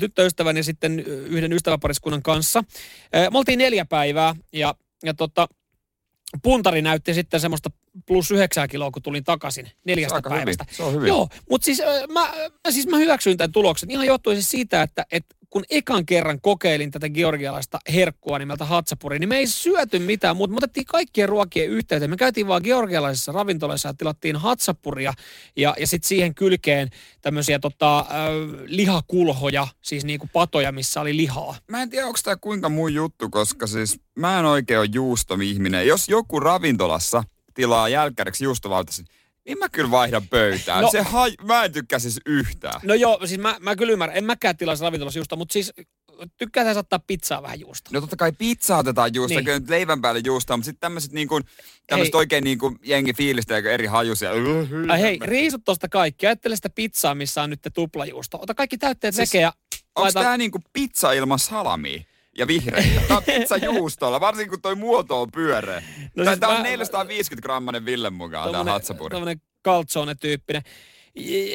tyttöystäväni sitten yhden ystäväpariskunnan kanssa. Me oltiin neljä päivää ja, ja tota, puntari näytti sitten semmoista plus yhdeksää kiloa, kun tulin takaisin neljästä päivästä. Hyvin. Se on hyvin. Joo, mutta siis, mä, siis mä hyväksyin tämän tuloksen ihan johtuen siis siitä, että, että kun ekan kerran kokeilin tätä georgialaista herkkua nimeltä hatsapuri, niin me ei syöty mitään, mutta me otettiin kaikkien ruokien yhteyteen. Me käytiin vaan georgialaisessa ravintolassa ja tilattiin hatsapuria ja, ja sitten siihen kylkeen tämmöisiä tota, äh, lihakulhoja, siis niinku patoja, missä oli lihaa. Mä en tiedä, onko tämä kuinka mun juttu, koska siis mä en oikein ole juustomihminen. Jos joku ravintolassa tilaa jälkkäriksi juustovaltaisen, niin mä kyllä vaihdan pöytään. No, se haj... Mä en tykkää siis yhtään. No joo, siis mä, mä kyllä ymmärrän. En mäkään tilaisi ravintolassa juusta, mutta siis tykkää ottaa pizzaa vähän juusta. No totta kai pizzaa otetaan juusta, niin. kyllä leivän päälle juusta, mutta sitten tämmöiset niin kuin, tämmöiset oikein niin kuin jengi fiilistä eri hajusia. Ai hei, riisut tosta kaikki. Ajattele sitä pizzaa, missä on nyt tuplajuusto. Ota kaikki täytteet siis, veke ja Onko laita... tää niin kuin pizza ilman salamia? Ja vihreitä. Tämä on pizza juustolla, varsinkin kun toi muoto on pyöreä. No siis tämä on 450 grammanen Ville mukaan, tämä hatsapuri. Tämmönen kaltsone-tyyppinen.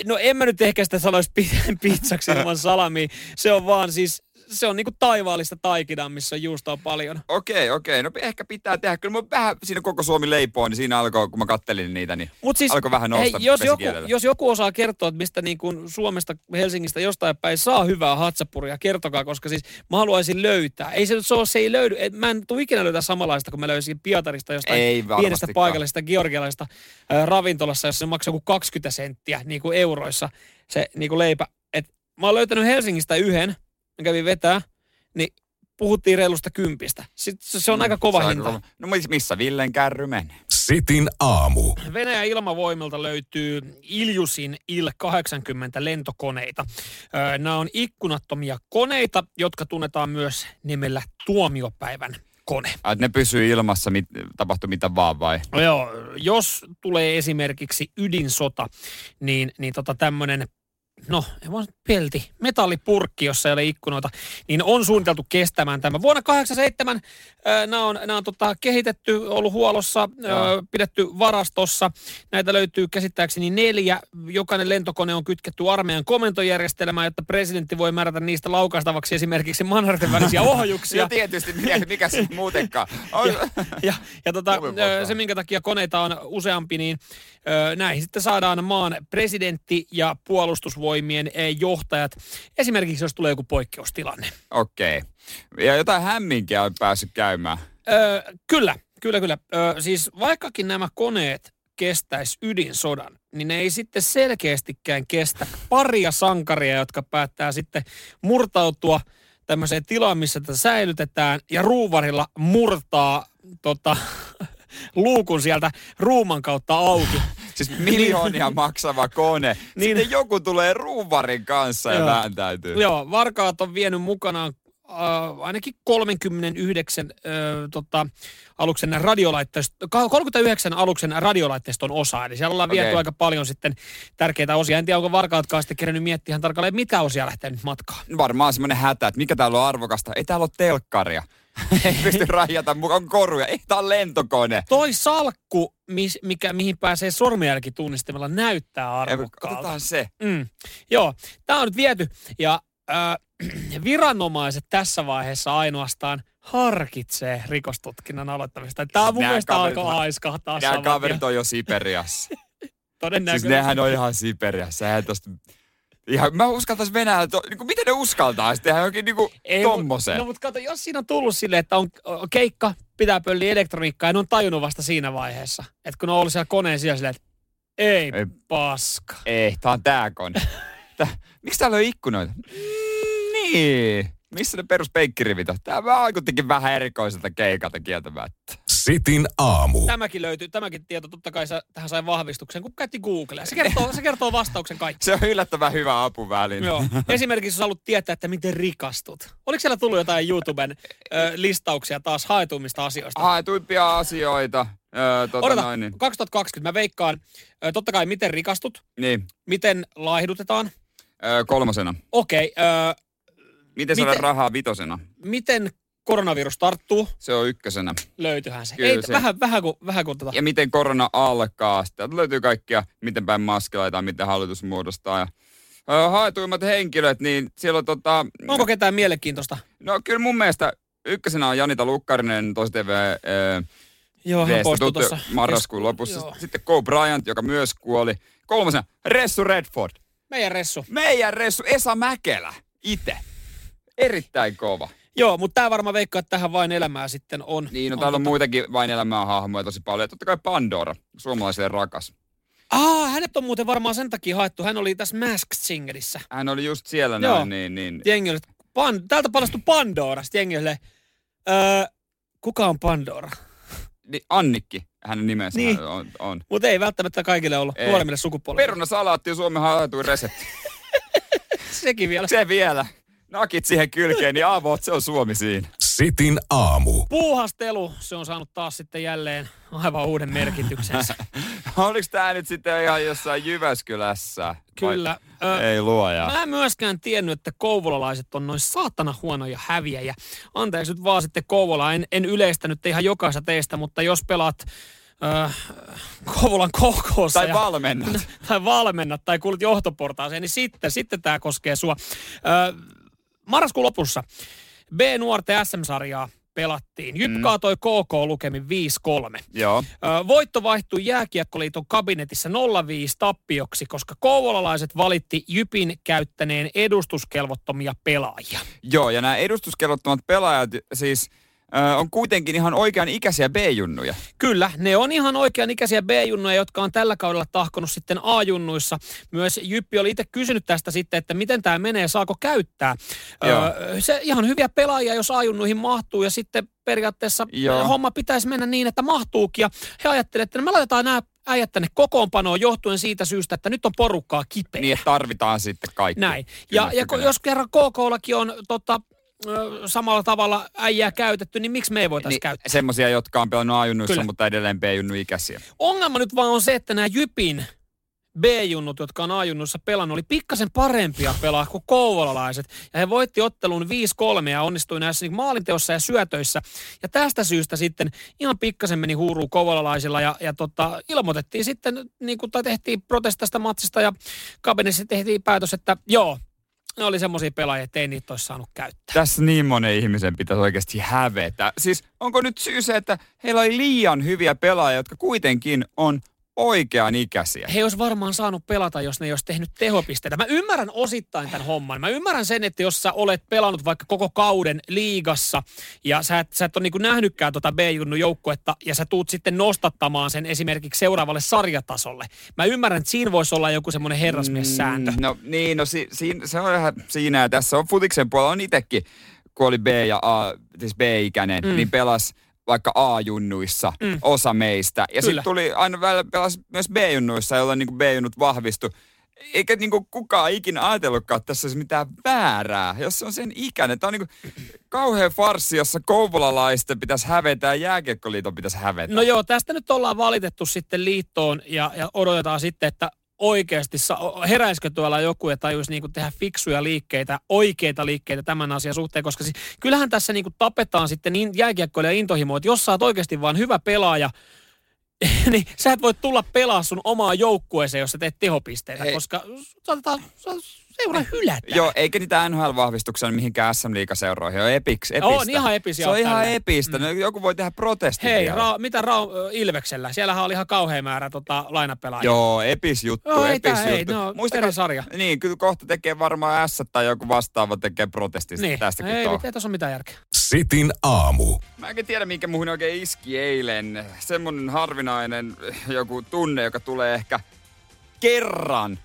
No en mä nyt ehkä sitä sanoisi pizzaksi ilman salamia. Se on vaan siis se on niinku taivaallista taikinaa, missä on juustoa paljon. Okei, okei. No ehkä pitää tehdä. Kyllä mä vähän siinä koko Suomi leipoo, niin siinä alkoi, kun mä kattelin niitä, niin Mut siis, alkoi vähän nousta hei, jos, joku, jos joku osaa kertoa, että mistä niin kuin Suomesta, Helsingistä jostain päin saa hyvää hatsapuria, kertokaa, koska siis mä haluaisin löytää. Ei se, se, se ei löydy. Et mä en tule ikinä löytää samanlaista, kun mä löysin Pietarista jostain ei pienestä paikallisesta georgialaista äh, ravintolassa, jossa se maksaa joku 20 senttiä niin kuin euroissa se niin kuin leipä. Et mä oon löytänyt Helsingistä yhden, mä kävin vetää, niin puhuttiin reilusta kympistä. Sitten se on no, aika kova hinta. Aika no missä Villen kärry menee? Sitin aamu. Venäjän ilmavoimilta löytyy Iljusin Il-80 lentokoneita. Nämä on ikkunattomia koneita, jotka tunnetaan myös nimellä tuomiopäivän kone. Et ne pysyy ilmassa, mit, tapahtuu mitä vaan vai? No joo, jos tulee esimerkiksi ydinsota, niin, niin tota tämmöinen no, pelti, metallipurkki, jossa ei ole ikkunoita, niin on suunniteltu kestämään tämä. Vuonna 87 äh, nämä on, nämä on tota, kehitetty, ollut huollossa, äh, pidetty varastossa. Näitä löytyy käsittääkseni neljä. Jokainen lentokone on kytketty armeijan komentojärjestelmään, jotta presidentti voi määrätä niistä laukaistavaksi esimerkiksi mannerten välisiä ohjuksia. ja tietysti, mikä, mikä se muutenkaan. On. ja, ja, ja tota, se, minkä takia koneita on useampi, niin näihin sitten saadaan maan presidentti ja puolustusvoima pelastustoimien eh, johtajat, esimerkiksi jos tulee joku poikkeustilanne. Okei. Okay. Ja jotain hämminkiä on päässyt käymään. Öö, kyllä, kyllä, kyllä. Öö, siis vaikkakin nämä koneet kestäisi ydinsodan, niin ne ei sitten selkeästikään kestä paria sankaria, jotka päättää sitten murtautua tämmöiseen tilaan, missä tätä säilytetään, ja ruuvarilla murtaa tota, luukun sieltä ruuman kautta auki. Siis miljoonia maksava kone. niin. Sitten joku tulee ruuvarin kanssa ja vääntäytyy. Joo, varkaat on vienyt mukanaan äh, ainakin 39 äh, tota, aluksen radiolaitteiston, 39 aluksen radiolaitteiston osa. Eli siellä ollaan okay. viety aika paljon sitten tärkeitä osia. En tiedä, onko varkaatkaan sitten kerännyt miettiä ihan tarkalleen, mitä osia lähtee nyt matkaan. Varmaan semmoinen hätä, että mikä täällä on arvokasta. Ei täällä ole telkkaria. Ei pysty rajata mukaan koruja. Ei, tää on lentokone. Toi salkku, mis, mikä, mihin pääsee sormenjälkitunnistimella, näyttää arvokkaalta. Otetaan se. Mm. Joo, tää on nyt viety. Ja äh, viranomaiset tässä vaiheessa ainoastaan harkitsee rikostutkinnan aloittamista. Tämä mun mielestä alkoi haiskahtaa Nämä kaverit on jo Siperiassa. Todennäköisesti. Siis nehän on ihan Siperiassa. Eihän tosta... Ihan, mä uskaltaisin Venäjällä, to, niin kuin, miten ne uskaltaa sitten tehdä jokin niin kuin, Ei, tommoseen? No mutta kato, jos siinä on tullut silleen, että on keikka, pitää pölliä elektroniikkaa, ja ne on tajunnut vasta siinä vaiheessa. Että kun on ollut siellä koneen siellä silleen, että ei, ei paska. Ei, tää on tää kone. Tää, miksi täällä on ikkunoita? Mm, niin. Missä ne peruspeikkirivit on? Tämä vaikuttikin vähän erikoiselta keikalta kieltämättä. Sitin aamu. Tämäkin löytyy, tämäkin tieto totta kai sä, tähän sai vahvistuksen, kun käytti Googlea. Se kertoo, se kertoo vastauksen kaikki. Se on yllättävän hyvä apuväline. Joo. Esimerkiksi jos haluat tietää, että miten rikastut. Oliko siellä tullut jotain YouTuben ö, listauksia taas haetuimmista asioista? Haetuimpia asioita. Öö, tota Odota, noin, niin. 2020 mä veikkaan, ö, totta kai miten rikastut, niin. miten laihdutetaan. Öö, kolmosena. Okei, okay, Miten saada rahaa vitosena? Miten koronavirus tarttuu? Se on ykkösenä. Löytyyhän se. Kyllä Ei, se. Vähän, vähän kuin, vähän kuin tota. Ja miten korona alkaa. Sitten löytyy kaikkia, miten päin maski laitetaan, miten hallitus muodostaa. Ja haetuimmat henkilöt, niin siellä on tota... Onko ketään mielenkiintoista? No kyllä mun mielestä ykkösenä on Janita Lukkarinen, tosi TV... Äh, Joo, hän poistui tuossa. Marraskuun lopussa. Joo. Sitten Ko Bryant, joka myös kuoli. Kolmosena Ressu Redford. Meidän Ressu. Meidän Ressu, Esa Mäkelä. Itse. Erittäin kova. Joo, mutta tämä varmaan veikkaa, että tähän vain elämää sitten on. Niin, no on täällä on tota... muitakin vain elämää hahmoja tosi paljon. Totta kai Pandora, suomalaisille rakas. Ah, hänet on muuten varmaan sen takia haettu. Hän oli tässä Masked Singerissä. Hän oli just siellä Joo. näin, niin... niin. Jengi oli, pan, täältä paljastui Pandora. Sitten jengi oli, öö, kuka on Pandora? Niin, Annikki, hänen nimensä niin. on. on. Mutta ei välttämättä kaikille ollut ei. nuoremmille sukupolville. Perunasalaatti on Suomen haetuin resepti. Sekin vielä. Se vielä nakit siihen kylkeen, niin avoot, se on Suomi siinä. Sitin aamu. Puuhastelu, se on saanut taas sitten jälleen aivan uuden merkityksensä. Oliko tämä nyt sitten ihan jossain Jyväskylässä? Kyllä. Ö, Ei luoja. Mä en myöskään tiennyt, että kouvolalaiset on noin saatana huonoja häviäjiä. Anteeksi nyt vaan sitten Kouvola, en, en yleistänyt ihan jokaista teistä, mutta jos pelaat Kouvolan koukoossa. Tai valmennat. tai valmennat tai kuulut johtoportaaseen, niin sitten, sitten tämä koskee sua. Marraskuun lopussa B-nuorten SM-sarjaa pelattiin. Jyp mm. kaatoi KK lukemin 5-3. Joo. voitto vaihtui Jääkiekkoliiton kabinetissa 0-5 tappioksi, koska kouvolalaiset valitti Jypin käyttäneen edustuskelvottomia pelaajia. Joo, ja nämä edustuskelvottomat pelaajat siis – on kuitenkin ihan oikean ikäisiä B-junnuja. Kyllä, ne on ihan oikean ikäisiä B-junnuja, jotka on tällä kaudella tahkonut sitten A-junnuissa. Myös Jyppi oli itse kysynyt tästä sitten, että miten tämä menee, saako käyttää. Öö, se ihan hyviä pelaajia, jos A-junnuihin mahtuu ja sitten periaatteessa Joo. homma pitäisi mennä niin, että mahtuukin. Ja he ajattelevat, että no me laitetaan nämä äijät tänne kokoonpanoon johtuen siitä syystä, että nyt on porukkaa kipeä. Niin, tarvitaan sitten kaikki. Näin. Kyllä, ja, kyllä. ja jos kerran KK-lakin on tota, samalla tavalla äijää käytetty, niin miksi me ei voitaisiin niin, käyttää? Semmoisia, jotka on pelannut A-junnuissa, mutta edelleen B-junnu ikäisiä. Ongelma nyt vaan on se, että nämä Jypin B-junnut, jotka on A-junnuissa pelannut, oli pikkasen parempia pelaa kuin kouvolalaiset. Ja he voitti ottelun 5-3 ja onnistui näissä niin maalinteossa ja syötöissä. Ja tästä syystä sitten ihan pikkasen meni huuruu kouvolalaisilla ja, ja tota, ilmoitettiin sitten, niin kuin, tai tehtiin protestasta matsista ja kabinetissa tehtiin päätös, että joo, ne oli semmoisia pelaajia, että ei niitä olisi saanut käyttää. Tässä niin monen ihmisen pitäisi oikeasti hävetä. Siis onko nyt syy se, että heillä oli liian hyviä pelaajia, jotka kuitenkin on oikean ikäisiä. He olisi varmaan saanut pelata, jos ne ei olisi tehnyt tehopisteitä. Mä ymmärrän osittain tämän homman. Mä ymmärrän sen, että jos sä olet pelannut vaikka koko kauden liigassa ja sä et, sä et ole niin nähnytkään tota B-junnu joukkuetta ja sä tuut sitten nostattamaan sen esimerkiksi seuraavalle sarjatasolle. Mä ymmärrän, että siinä voisi olla joku semmoinen herrasmies-sääntö. Mm, no niin, no si, si, se on ihan siinä ja tässä on futiksen puolella on itsekin, kun oli B ja A, siis B-ikäinen, mm. niin pelas vaikka A-junnuissa mm. osa meistä. Ja sitten tuli aina välillä pelas myös B-junnuissa, jolloin niin B-junnut vahvistui. Eikä niin kuin kukaan ikinä ajatellutkaan, että tässä olisi mitään väärää, jos se on sen ikäinen. Tämä on niin kuin kauhean farssi, jossa kouvolalaisten pitäisi hävetä ja jääkiekkoliiton pitäisi hävetä. No joo, tästä nyt ollaan valitettu sitten liittoon ja, ja odotetaan sitten, että oikeasti, heräisikö tuolla joku ja tajuisi niin tehdä fiksuja liikkeitä, oikeita liikkeitä tämän asian suhteen, koska siis, kyllähän tässä niin tapetaan sitten niin jääkiekkoille ja intohimoa, että jos sä oot oikeasti vaan hyvä pelaaja, niin sä et voi tulla pelaa sun omaa joukkueeseen, jos sä teet tehopisteitä, Hei. koska saatetaan, seura hylätään. Joo, eikä niitä NHL-vahvistuksia mihinkään SM Liigaseuroihin ole epiksi, epistä. On ihan episiä. Se on ihan tälle. epistä. Mm. Joku voi tehdä protestin Hei, ra- mitä ra- Ilveksellä? Siellähän oli ihan kauhean määrä tota, lainapelaajia. Joo, epis juttu, Joo, epis juttu. Ei, no, Muistakaa, sarja. Niin, kyllä kohta tekee varmaan S tai joku vastaava tekee protesti niin. tästäkin ei, ei tässä ole mitään järkeä. Sitin aamu. Mä en tiedä, minkä muhun oikein iski eilen. Semmonen harvinainen joku tunne, joka tulee ehkä kerran,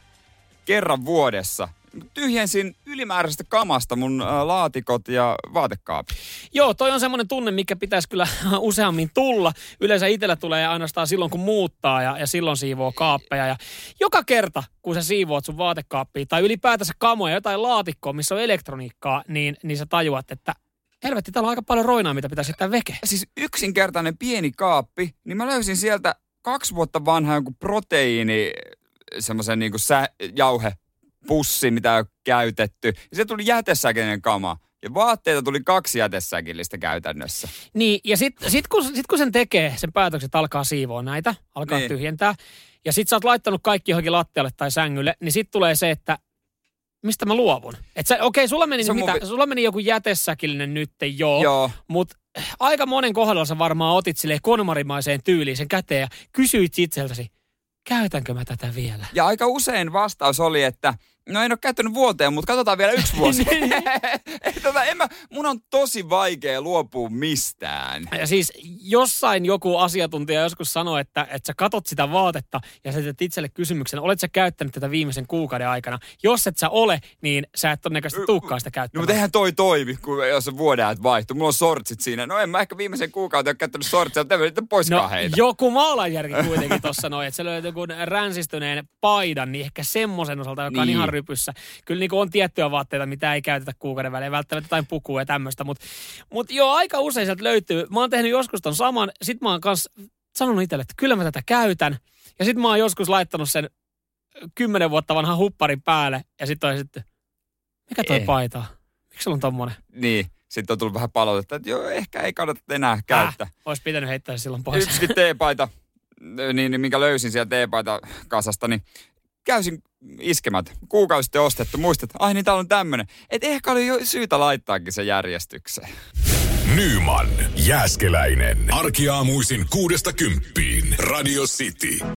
kerran vuodessa – tyhjensin ylimääräisestä kamasta mun laatikot ja vaatekaapit. Joo, toi on semmoinen tunne, mikä pitäisi kyllä useammin tulla. Yleensä itsellä tulee ainoastaan silloin, kun muuttaa ja, ja silloin siivoo kaappeja. Ja joka kerta, kun sä siivoat sun vaatekaappia tai ylipäätänsä kamoja, jotain laatikkoa, missä on elektroniikkaa, niin, niin sä tajuat, että helvetti, täällä on aika paljon roinaa, mitä pitäisi jättää veke. Siis yksinkertainen pieni kaappi, niin mä löysin sieltä kaksi vuotta vanha jonkun proteiini, semmoisen niin kuin sä, jauhe pussi, mitä on käytetty. Ja se tuli jätesäkinen kama. Ja vaatteita tuli kaksi jätesäkillistä käytännössä. Niin, ja sitten sit kun, sit kun sen tekee, sen päätökset alkaa siivoa näitä, alkaa niin. tyhjentää, ja sit sä oot laittanut kaikki johonkin lattialle tai sängylle, niin sit tulee se, että mistä mä luovun. Okei, okay, sulla, meni mitä, mun... sulla meni joku jätesäkillinen nyt, joo, joo. mutta aika monen kohdalla sä varmaan otit sille konmarimaiseen tyyliin sen käteen ja kysyit itseltäsi, käytänkö mä tätä vielä? Ja aika usein vastaus oli, että No en ole käyttänyt vuoteen, mutta katsotaan vielä yksi vuosi. Niin. tota, en mä, mun on tosi vaikea luopua mistään. Ja siis jossain joku asiantuntija joskus sanoi, että, että sä katot sitä vaatetta ja sä teet itselle kysymyksen, olet sä käyttänyt tätä viimeisen kuukauden aikana? Jos et sä ole, niin sä et todennäköisesti tuukkaan sitä käyttämään. No mutta eihän toi toimi, kun jos se vuoden ajat vaihtuu. Mulla on sortsit siinä. No en mä ehkä viimeisen kuukauden ole käyttänyt sortsia, mutta en poiskaan no, heitä. joku maalainjärki kuitenkin tuossa noin, että se löytyy joku ränsistyneen paidan, niin ehkä semmoisen osalta, joka niin. on ihan rypyssä. Kyllä niin on tiettyjä vaatteita, mitä ei käytetä kuukauden välein, välttämättä jotain pukua ja tämmöistä, mutta mut joo, aika usein sieltä löytyy. Mä oon tehnyt joskus ton saman, sit mä oon kans sanonut itselle, että kyllä mä tätä käytän. Ja sit mä oon joskus laittanut sen kymmenen vuotta vanhan hupparin päälle ja sitten on sitten, mikä toi ei. paita Miksi sulla on tommonen? Niin sitten on tullut vähän palautetta, että joo, ehkä ei kannata enää käyttää. Äh, olisi pitänyt heittää silloin pois. Yksikin teepaita, niin, niin, minkä löysin sieltä teepaita kasasta, niin käysin iskemät. Kuukausi sitten ostettu. Muistat, ai niin täällä on tämmönen. Et ehkä oli jo syytä laittaakin se järjestykseen. Nyman, Jääskeläinen. Arkiaamuisin kuudesta kymppiin. Radio City.